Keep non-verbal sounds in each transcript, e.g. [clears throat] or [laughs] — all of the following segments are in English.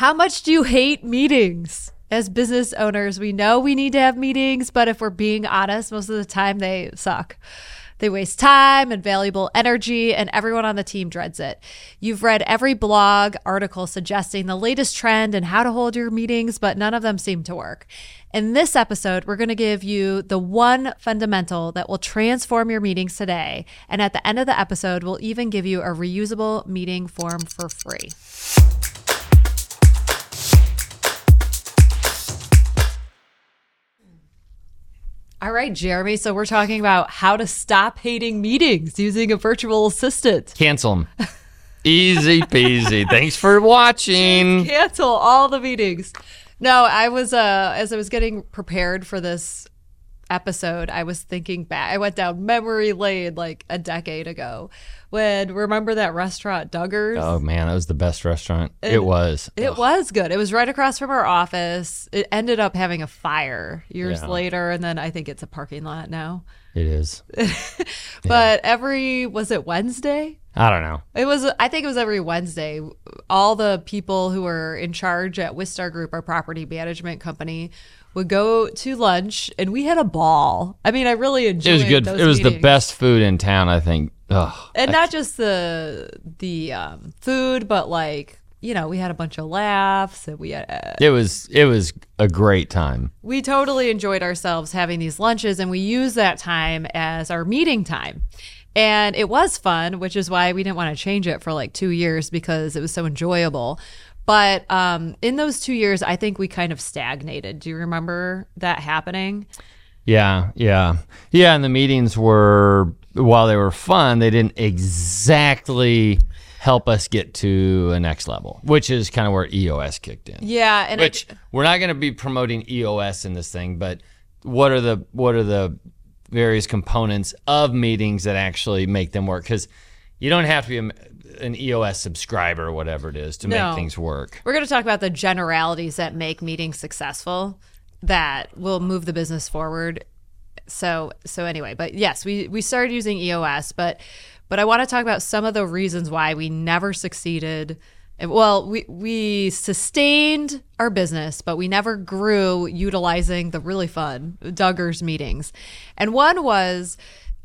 How much do you hate meetings? As business owners, we know we need to have meetings, but if we're being honest, most of the time they suck. They waste time and valuable energy, and everyone on the team dreads it. You've read every blog article suggesting the latest trend and how to hold your meetings, but none of them seem to work. In this episode, we're going to give you the one fundamental that will transform your meetings today. And at the end of the episode, we'll even give you a reusable meeting form for free. All right, Jeremy. So we're talking about how to stop hating meetings using a virtual assistant. Cancel them. Easy peasy. [laughs] Thanks for watching. Cancel all the meetings. No, I was uh as I was getting prepared for this episode, I was thinking back. I went down memory lane like a decade ago when remember that restaurant Duggars? Oh man, that was the best restaurant. It, it was. It Ugh. was good. It was right across from our office. It ended up having a fire years yeah. later, and then I think it's a parking lot now. It is. [laughs] but yeah. every was it Wednesday? I don't know. It was. I think it was every Wednesday. All the people who were in charge at Wistar Group, our property management company, would go to lunch, and we had a ball. I mean, I really enjoyed. It was good. it was meetings. the best food in town. I think. Ugh, and not just the the um, food, but like you know, we had a bunch of laughs and we had. Uh, it was it was a great time. We totally enjoyed ourselves having these lunches, and we used that time as our meeting time. And it was fun, which is why we didn't want to change it for like two years because it was so enjoyable. But um, in those two years, I think we kind of stagnated. Do you remember that happening? Yeah, yeah, yeah. And the meetings were while they were fun, they didn't exactly help us get to a next level, which is kind of where EOS kicked in. Yeah, and which I, we're not going to be promoting EOS in this thing, but what are the what are the various components of meetings that actually make them work? Because you don't have to be a, an EOS subscriber or whatever it is to no. make things work. We're going to talk about the generalities that make meetings successful that will move the business forward so so anyway, but yes, we we started using EOS, but but I want to talk about some of the reasons why we never succeeded. Well, we we sustained our business, but we never grew utilizing the really fun Duggars meetings. And one was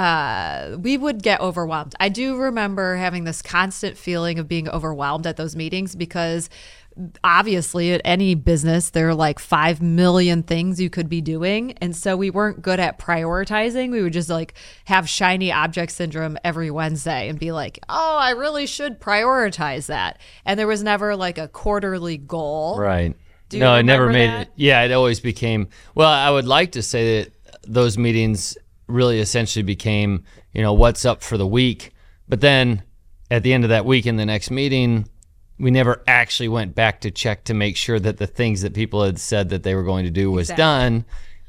uh, we would get overwhelmed. I do remember having this constant feeling of being overwhelmed at those meetings because obviously at any business there are like 5 million things you could be doing. And so we weren't good at prioritizing. We would just like have shiny object syndrome every wednesday and be like oh i really should prioritize that. And there was never like a quarterly goal. Right. No i never made that? it yeah it always became well i would like to say that those meetings really essentially became you know what's up for the week but then at the end of that week in the next meeting we never actually went back to check to make sure that the things that people had said that they were going to do was exactly. done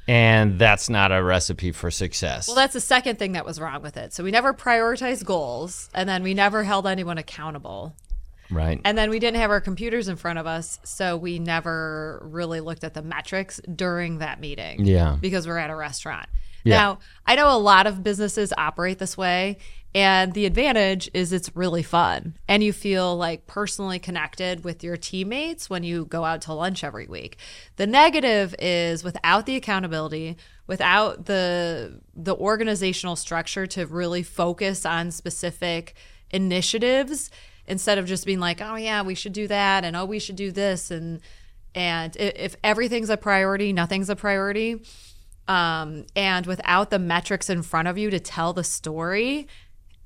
and that's not a recipe for success. Well, that's the second thing that was wrong with it. So we never prioritized goals and then we never held anyone accountable. Right. And then we didn't have our computers in front of us, so we never really looked at the metrics during that meeting. Yeah. Because we're at a restaurant. Yeah. Now, I know a lot of businesses operate this way, and the advantage is it's really fun and you feel like personally connected with your teammates when you go out to lunch every week. The negative is without the accountability, without the the organizational structure to really focus on specific initiatives instead of just being like, "Oh yeah, we should do that," and "Oh, we should do this," and and if everything's a priority, nothing's a priority. Um, and without the metrics in front of you to tell the story,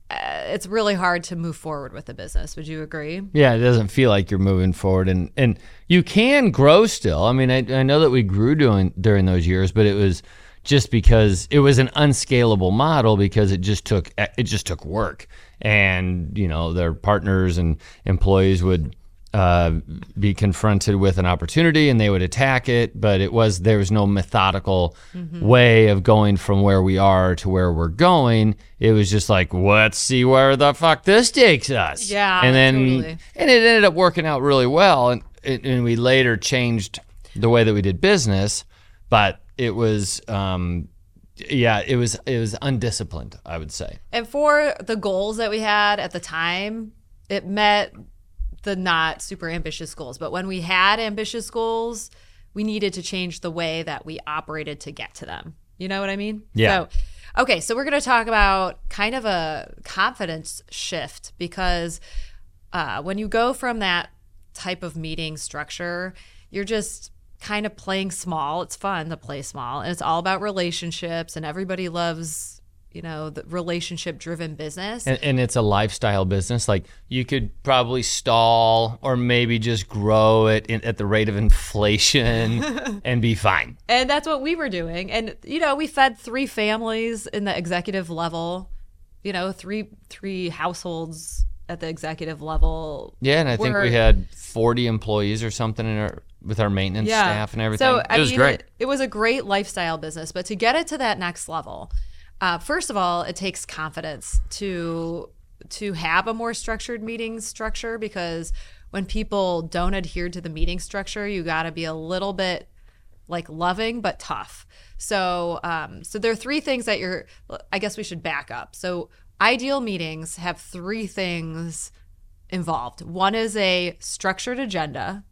uh, it's really hard to move forward with the business. Would you agree? Yeah, it doesn't feel like you're moving forward, and and you can grow still. I mean, I, I know that we grew doing during those years, but it was just because it was an unscalable model because it just took it just took work, and you know their partners and employees would uh, be confronted with an opportunity and they would attack it, but it was there was no methodical mm-hmm. way of going from where we are to where we're going. It was just like, let's see where the fuck this takes us. Yeah, and then totally. and it ended up working out really well, and and we later changed the way that we did business, but it was. Um, yeah, it was it was undisciplined, I would say. And for the goals that we had at the time, it met the not super ambitious goals. But when we had ambitious goals, we needed to change the way that we operated to get to them. You know what I mean? Yeah. So, okay, so we're going to talk about kind of a confidence shift because uh, when you go from that type of meeting structure, you're just kind of playing small. It's fun to play small, and it's all about relationships, and everybody loves you know the relationship driven business And, and it's a lifestyle business. Like you could probably stall or maybe just grow it in, at the rate of inflation [laughs] and be fine. and that's what we were doing and you know we fed three families in the executive level you know three three households at the executive level Yeah, and I think we had 40 employees or something in our with our maintenance staff and everything. So it I was mean, great. It, it was a great lifestyle business, but to get it to that next level, uh, first of all, it takes confidence to to have a more structured meeting structure because when people don't adhere to the meeting structure, you got to be a little bit like loving but tough. So, um, so there are three things that you're. I guess we should back up. So, ideal meetings have three things involved. One is a structured agenda.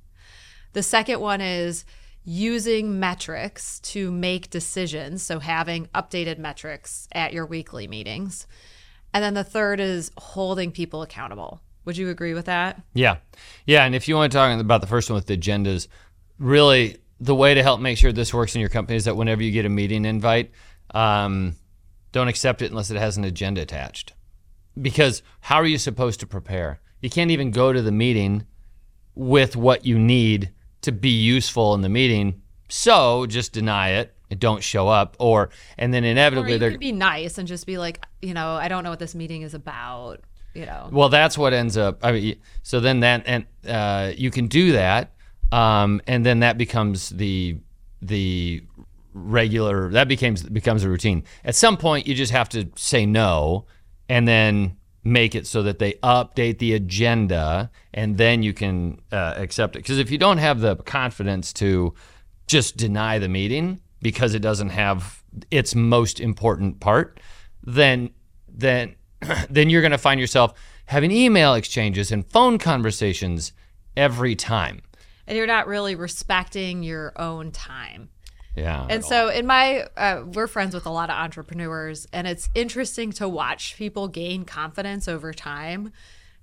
The second one is using metrics to make decisions. So, having updated metrics at your weekly meetings. And then the third is holding people accountable. Would you agree with that? Yeah. Yeah. And if you want to talk about the first one with the agendas, really the way to help make sure this works in your company is that whenever you get a meeting invite, um, don't accept it unless it has an agenda attached. Because how are you supposed to prepare? You can't even go to the meeting with what you need to be useful in the meeting. So just deny it and don't show up. Or, and then inevitably they're be nice and just be like, you know, I don't know what this meeting is about. You know, Well, that's what ends up. I mean, so then that and uh, you can do that, um, and then that becomes the the regular. That becomes becomes a routine. At some point, you just have to say no, and then make it so that they update the agenda, and then you can uh, accept it. Because if you don't have the confidence to just deny the meeting because it doesn't have its most important part, then then [clears throat] then you're going to find yourself having email exchanges and phone conversations every time. and you're not really respecting your own time. Yeah. And so, in my, uh, we're friends with a lot of entrepreneurs, and it's interesting to watch people gain confidence over time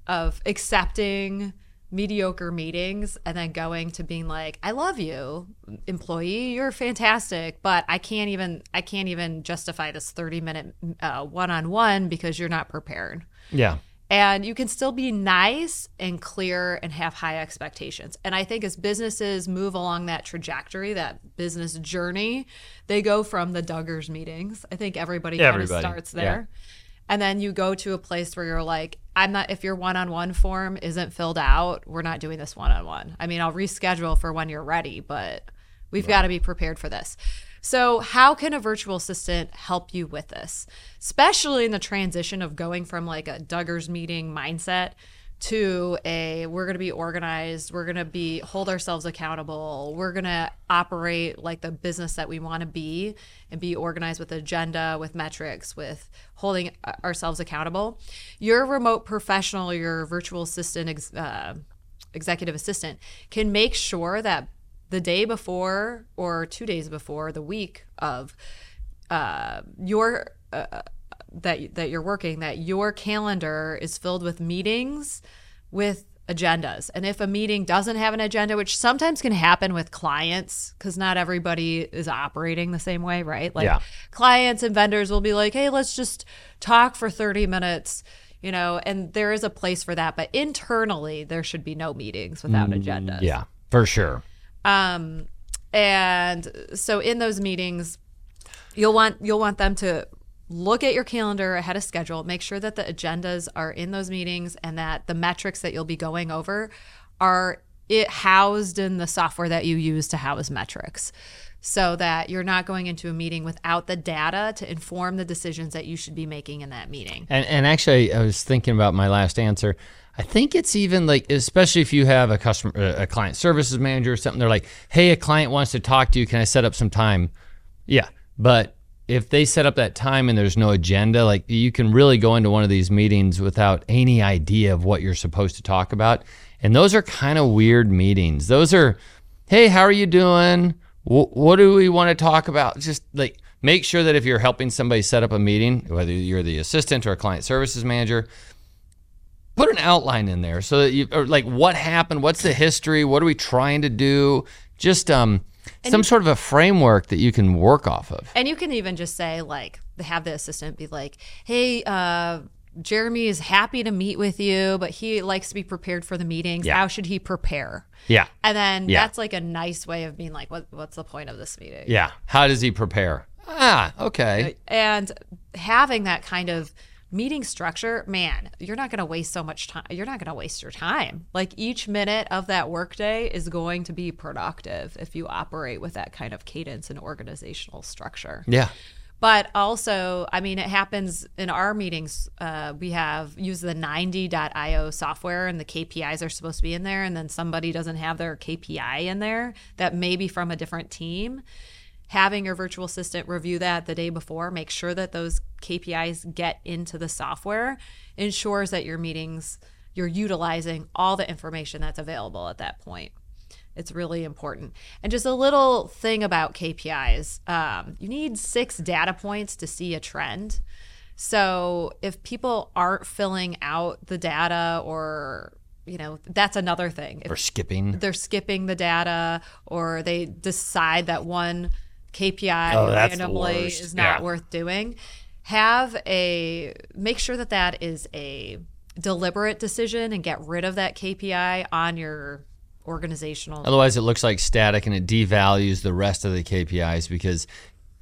of accepting mediocre meetings and then going to being like, "I love you, employee. You're fantastic, but I can't even, I can't even justify this 30 minute uh, one on one because you're not prepared." yeah. And you can still be nice and clear and have high expectations. And I think as businesses move along that trajectory, that business journey, they go from the Duggars meetings. I think everybody, kind of Everybody, starts there. And then you go to a place where you're like, I'm not, if your one on one form isn't filled out, we're not doing this one on one. I mean, I'll reschedule for when you're ready, but we've got to be prepared for this. So, how can a virtual assistant help you with this, especially in the transition of going from like a Duggars meeting mindset to a we're going to be organized, we're going to be hold ourselves accountable, we're going to operate like the business that we want to be and be organized with agenda, with metrics, with holding uh, ourselves accountable. Your remote professional, your virtual assistant, uh, executive assistant can make sure that the day before or two days before the week of uh, your uh, that that you're working that your calendar is filled with meetings with agendas and if a meeting doesn't have an agenda which sometimes can happen with clients because not everybody is operating the same way right like Yeah. clients and vendors will be like hey let's just talk for 30 minutes you know and there is a place for that but internally there should be no meetings without agendas Yeah, for sure. Um, and so in those meetings, you'll want you'll want them to look at your calendar ahead of schedule, make sure that the agendas are in those meetings and that the metrics that you'll be going over are it housed in the software that you use to house metrics. So that you're not going into a meeting without the data to inform the decisions that you should be making in that meeting. And and actually, I was thinking about my last answer. I think it's even like, especially if you have a customer, uh, a client services manager or something. They're like, "Hey, a client wants to talk to you. Can I set up some time?" Yeah, but if they set up that time and there's no agenda, like you can really go into one of these meetings without any idea of what you're supposed to talk about, And those are kind of weird meetings. Those are, hey, how are you doing? What do we want to talk about? Just like make sure that if you're helping somebody set up a meeting, whether you're the assistant or a client services manager, put an outline in there so that you or like what happened, what's the history, what are we trying to do? Just um some sort of a framework that you can work off of. And you can even just say like have the assistant be like, "Hey, uh Jeremy is happy to meet with you, but he likes to be prepared for the meetings. Yeah. How should he prepare?" Yeah. And then Yeah. that's like a nice way of being like, what, what's the point of this meeting? Yeah. How does he prepare? Ah, okay. And having that kind of meeting structure, man, you're not going to waste so much time. You're not going to waste your time. Like each minute of that workday is going to be productive if you operate with that kind of cadence and organizational structure. Yeah. But also, I mean, it happens in our meetings. Uh, we have use the 90.io software, and the KPIs are supposed to be in there. And then somebody doesn't have their KPI in there that may be from a different team. Having your virtual assistant review that the day before, make sure that those KPIs get into the software, ensures that your meetings, you're utilizing all the information that's available at that point. It's really important. And just a little thing about KPIs um, you need six data points to see a trend. So if people aren't filling out the data or you know that's another thing if Or skipping. they're skipping the data or they decide that one KPI Oh, randomly is not Yeah. worth doing have a make sure that that is a deliberate decision and get rid of that KPI on your organizational Otherwise, it looks like static and it devalues the rest of the KPIs because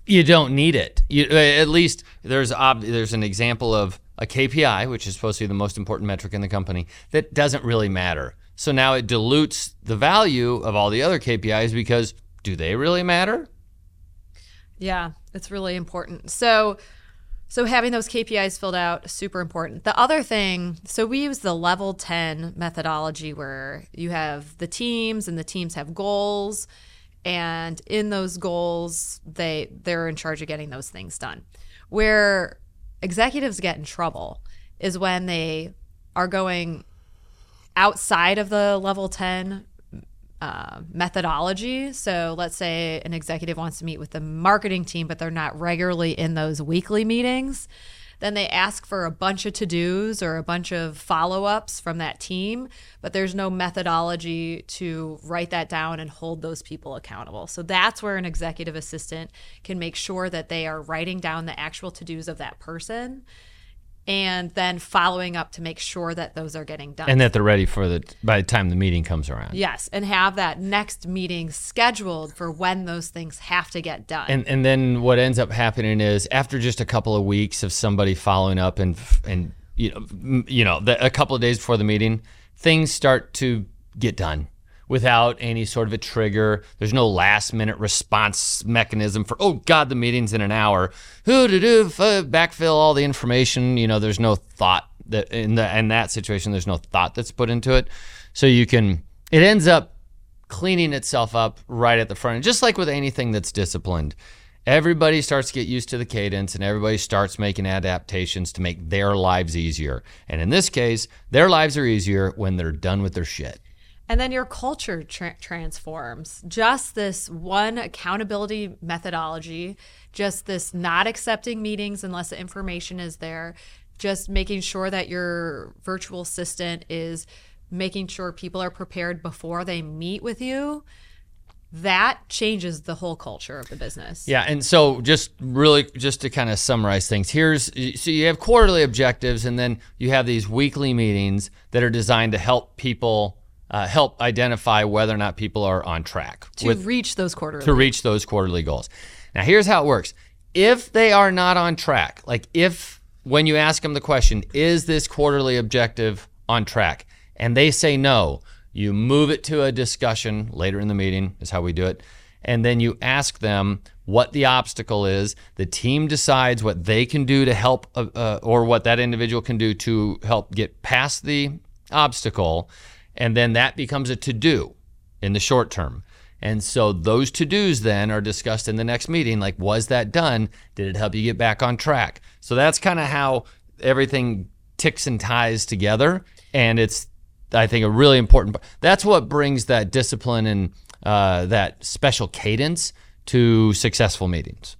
you don't need it. You, uh, at least there's ob- there's an example of a KPI, which is supposed to be the most important metric in the company, that doesn't really matter. So now it dilutes the value of all the other KPIs because do they really matter? Yeah, it's really important. So so having those KPIs filled out super important. The other thing, so we use the level 10 methodology where you have the teams and the teams have goals and in those goals they they're in charge of getting those things done. Where executives get in trouble is when they are going outside of the level 10 uh, methodology. So let's say an executive wants to meet with the marketing team, but they're not regularly in those weekly meetings. Then they ask for a bunch of to dos or a bunch of follow ups from that team, but there's no methodology to write that down and hold those people accountable. So that's where an executive assistant can make sure that they are writing down the actual to dos of that person and then following up to make sure that those are getting done. And that they're ready for the by the time the meeting comes around. Yes, and have that next meeting scheduled for when those things have to get done. And and then what ends up happening is after just a couple of weeks of somebody following up and and you know you know the, a couple of days before the meeting, things start to get done without any sort of a trigger. There's no last minute response mechanism for oh god the meeting's in an hour. Who to do backfill all the information. You know there's no thought that in the in that situation there's no thought that's put into it. So you can it ends up cleaning itself up right at the front. And just like with anything that's disciplined, everybody starts to get used to the cadence and everybody starts making adaptations to make their lives easier. And in this case, their lives are easier when they're done with their shit. And then your culture tra- transforms. Just this one accountability methodology, just this not accepting meetings unless the information is there, just making sure that your virtual assistant is making sure people are prepared before they meet with you. That changes the whole culture of the business. Yeah, and so just really just to kind of summarize things, here's so you have quarterly objectives and then you have these weekly meetings that are designed to help people uh, help identify whether or not people are on track To reach those quarterly. to reach those quarterly goals. Now, here's how it works. If they are not on track, like if when you ask them the question, is this quarterly objective on track? And they say no, you move it to a discussion later in the meeting, is how we do it. And then you ask them what the obstacle is. The team decides what they can do to help, uh, uh, or what that individual can do to help get past the obstacle. And then that becomes a to do in the short term. And so those to dos then are discussed in the next meeting. Like, was that done? Did it help you get back on track? So that's kind of how everything ticks and ties together. And it's I think a really important. part. That's what brings that discipline and uh, that special cadence to successful meetings.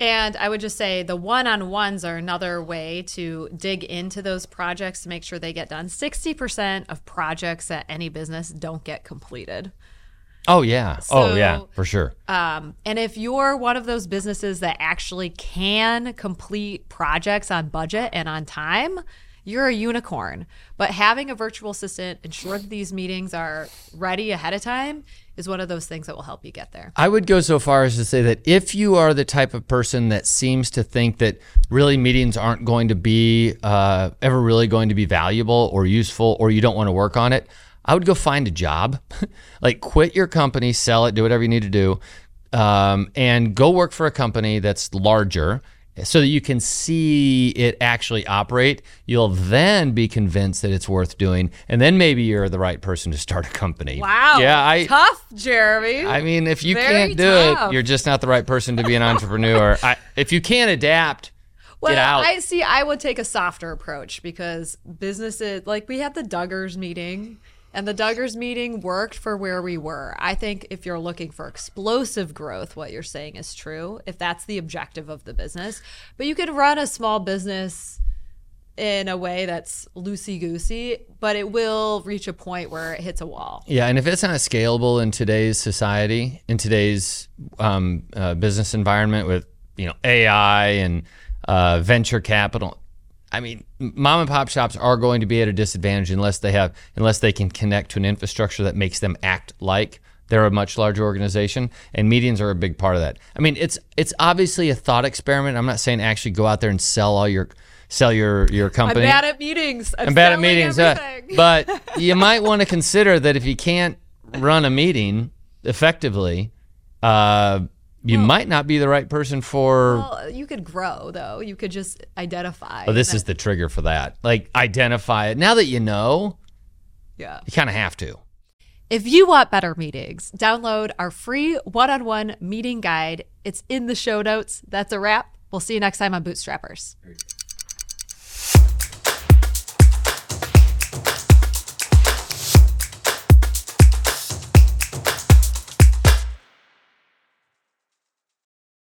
And I would just say the one on ones are another way to dig into those projects to make sure they get done. 60% of projects at any business don't get completed. Oh yeah. oh yeah, for sure. Um, and if you're one of those businesses that actually can complete projects on budget and on time, you're a unicorn. But having a virtual assistant ensure that these meetings are ready ahead of time is one of those things that will help you get there. I would go so far as to say that if you are the type of person that seems to think that really meetings aren't going to be uh, ever really going to be valuable or useful, or you don't want to work on it, I would go find a job, [laughs] like quit your company, sell it, do whatever you need to do, um, and go work for a company that's larger. So that you can see it actually operate, you'll then be convinced that it's worth doing, and then maybe you're the right person to start a company. Wow. Yeah, I tough, Jeremy. I mean, if you Very can't do tough. it, you're just not the right person to be an entrepreneur. I, if you can't adapt, Well, get out. I see. I would take a softer approach because businesses, like we had the Duggars meeting, and the Duggars meeting worked for where we were. I think if you're looking for explosive growth, what you're saying is true. If that's the objective of the business, but you could run a small business in a way that's loosey goosey, but it will reach a point where it hits a wall. yeah, and if it's not scalable in today's society, in today's um, uh, business environment with you know AI and uh, venture capital, I mean, mom and pop shops are going to be at a disadvantage unless they have unless they can connect to an infrastructure that makes them act like they're a much larger organization and meetings are a big part of that. I mean, it's it's obviously a thought experiment. I'm not saying actually go out there and sell all your sell your your company. I'm bad at meetings. I'm, I'm bad at meetings, uh, but [laughs] you might want to consider that if you can't run a meeting effectively, uh, you might not be the right person for. Well, you could grow though. You could just identify. well, this is the trigger for that. Like identify it. Now that you know, yeah. you kind of have to. If you want better meetings, download our free one-on-one meeting guide. It's in the show notes. That's a wrap. We'll see you next time on Bootstrappers.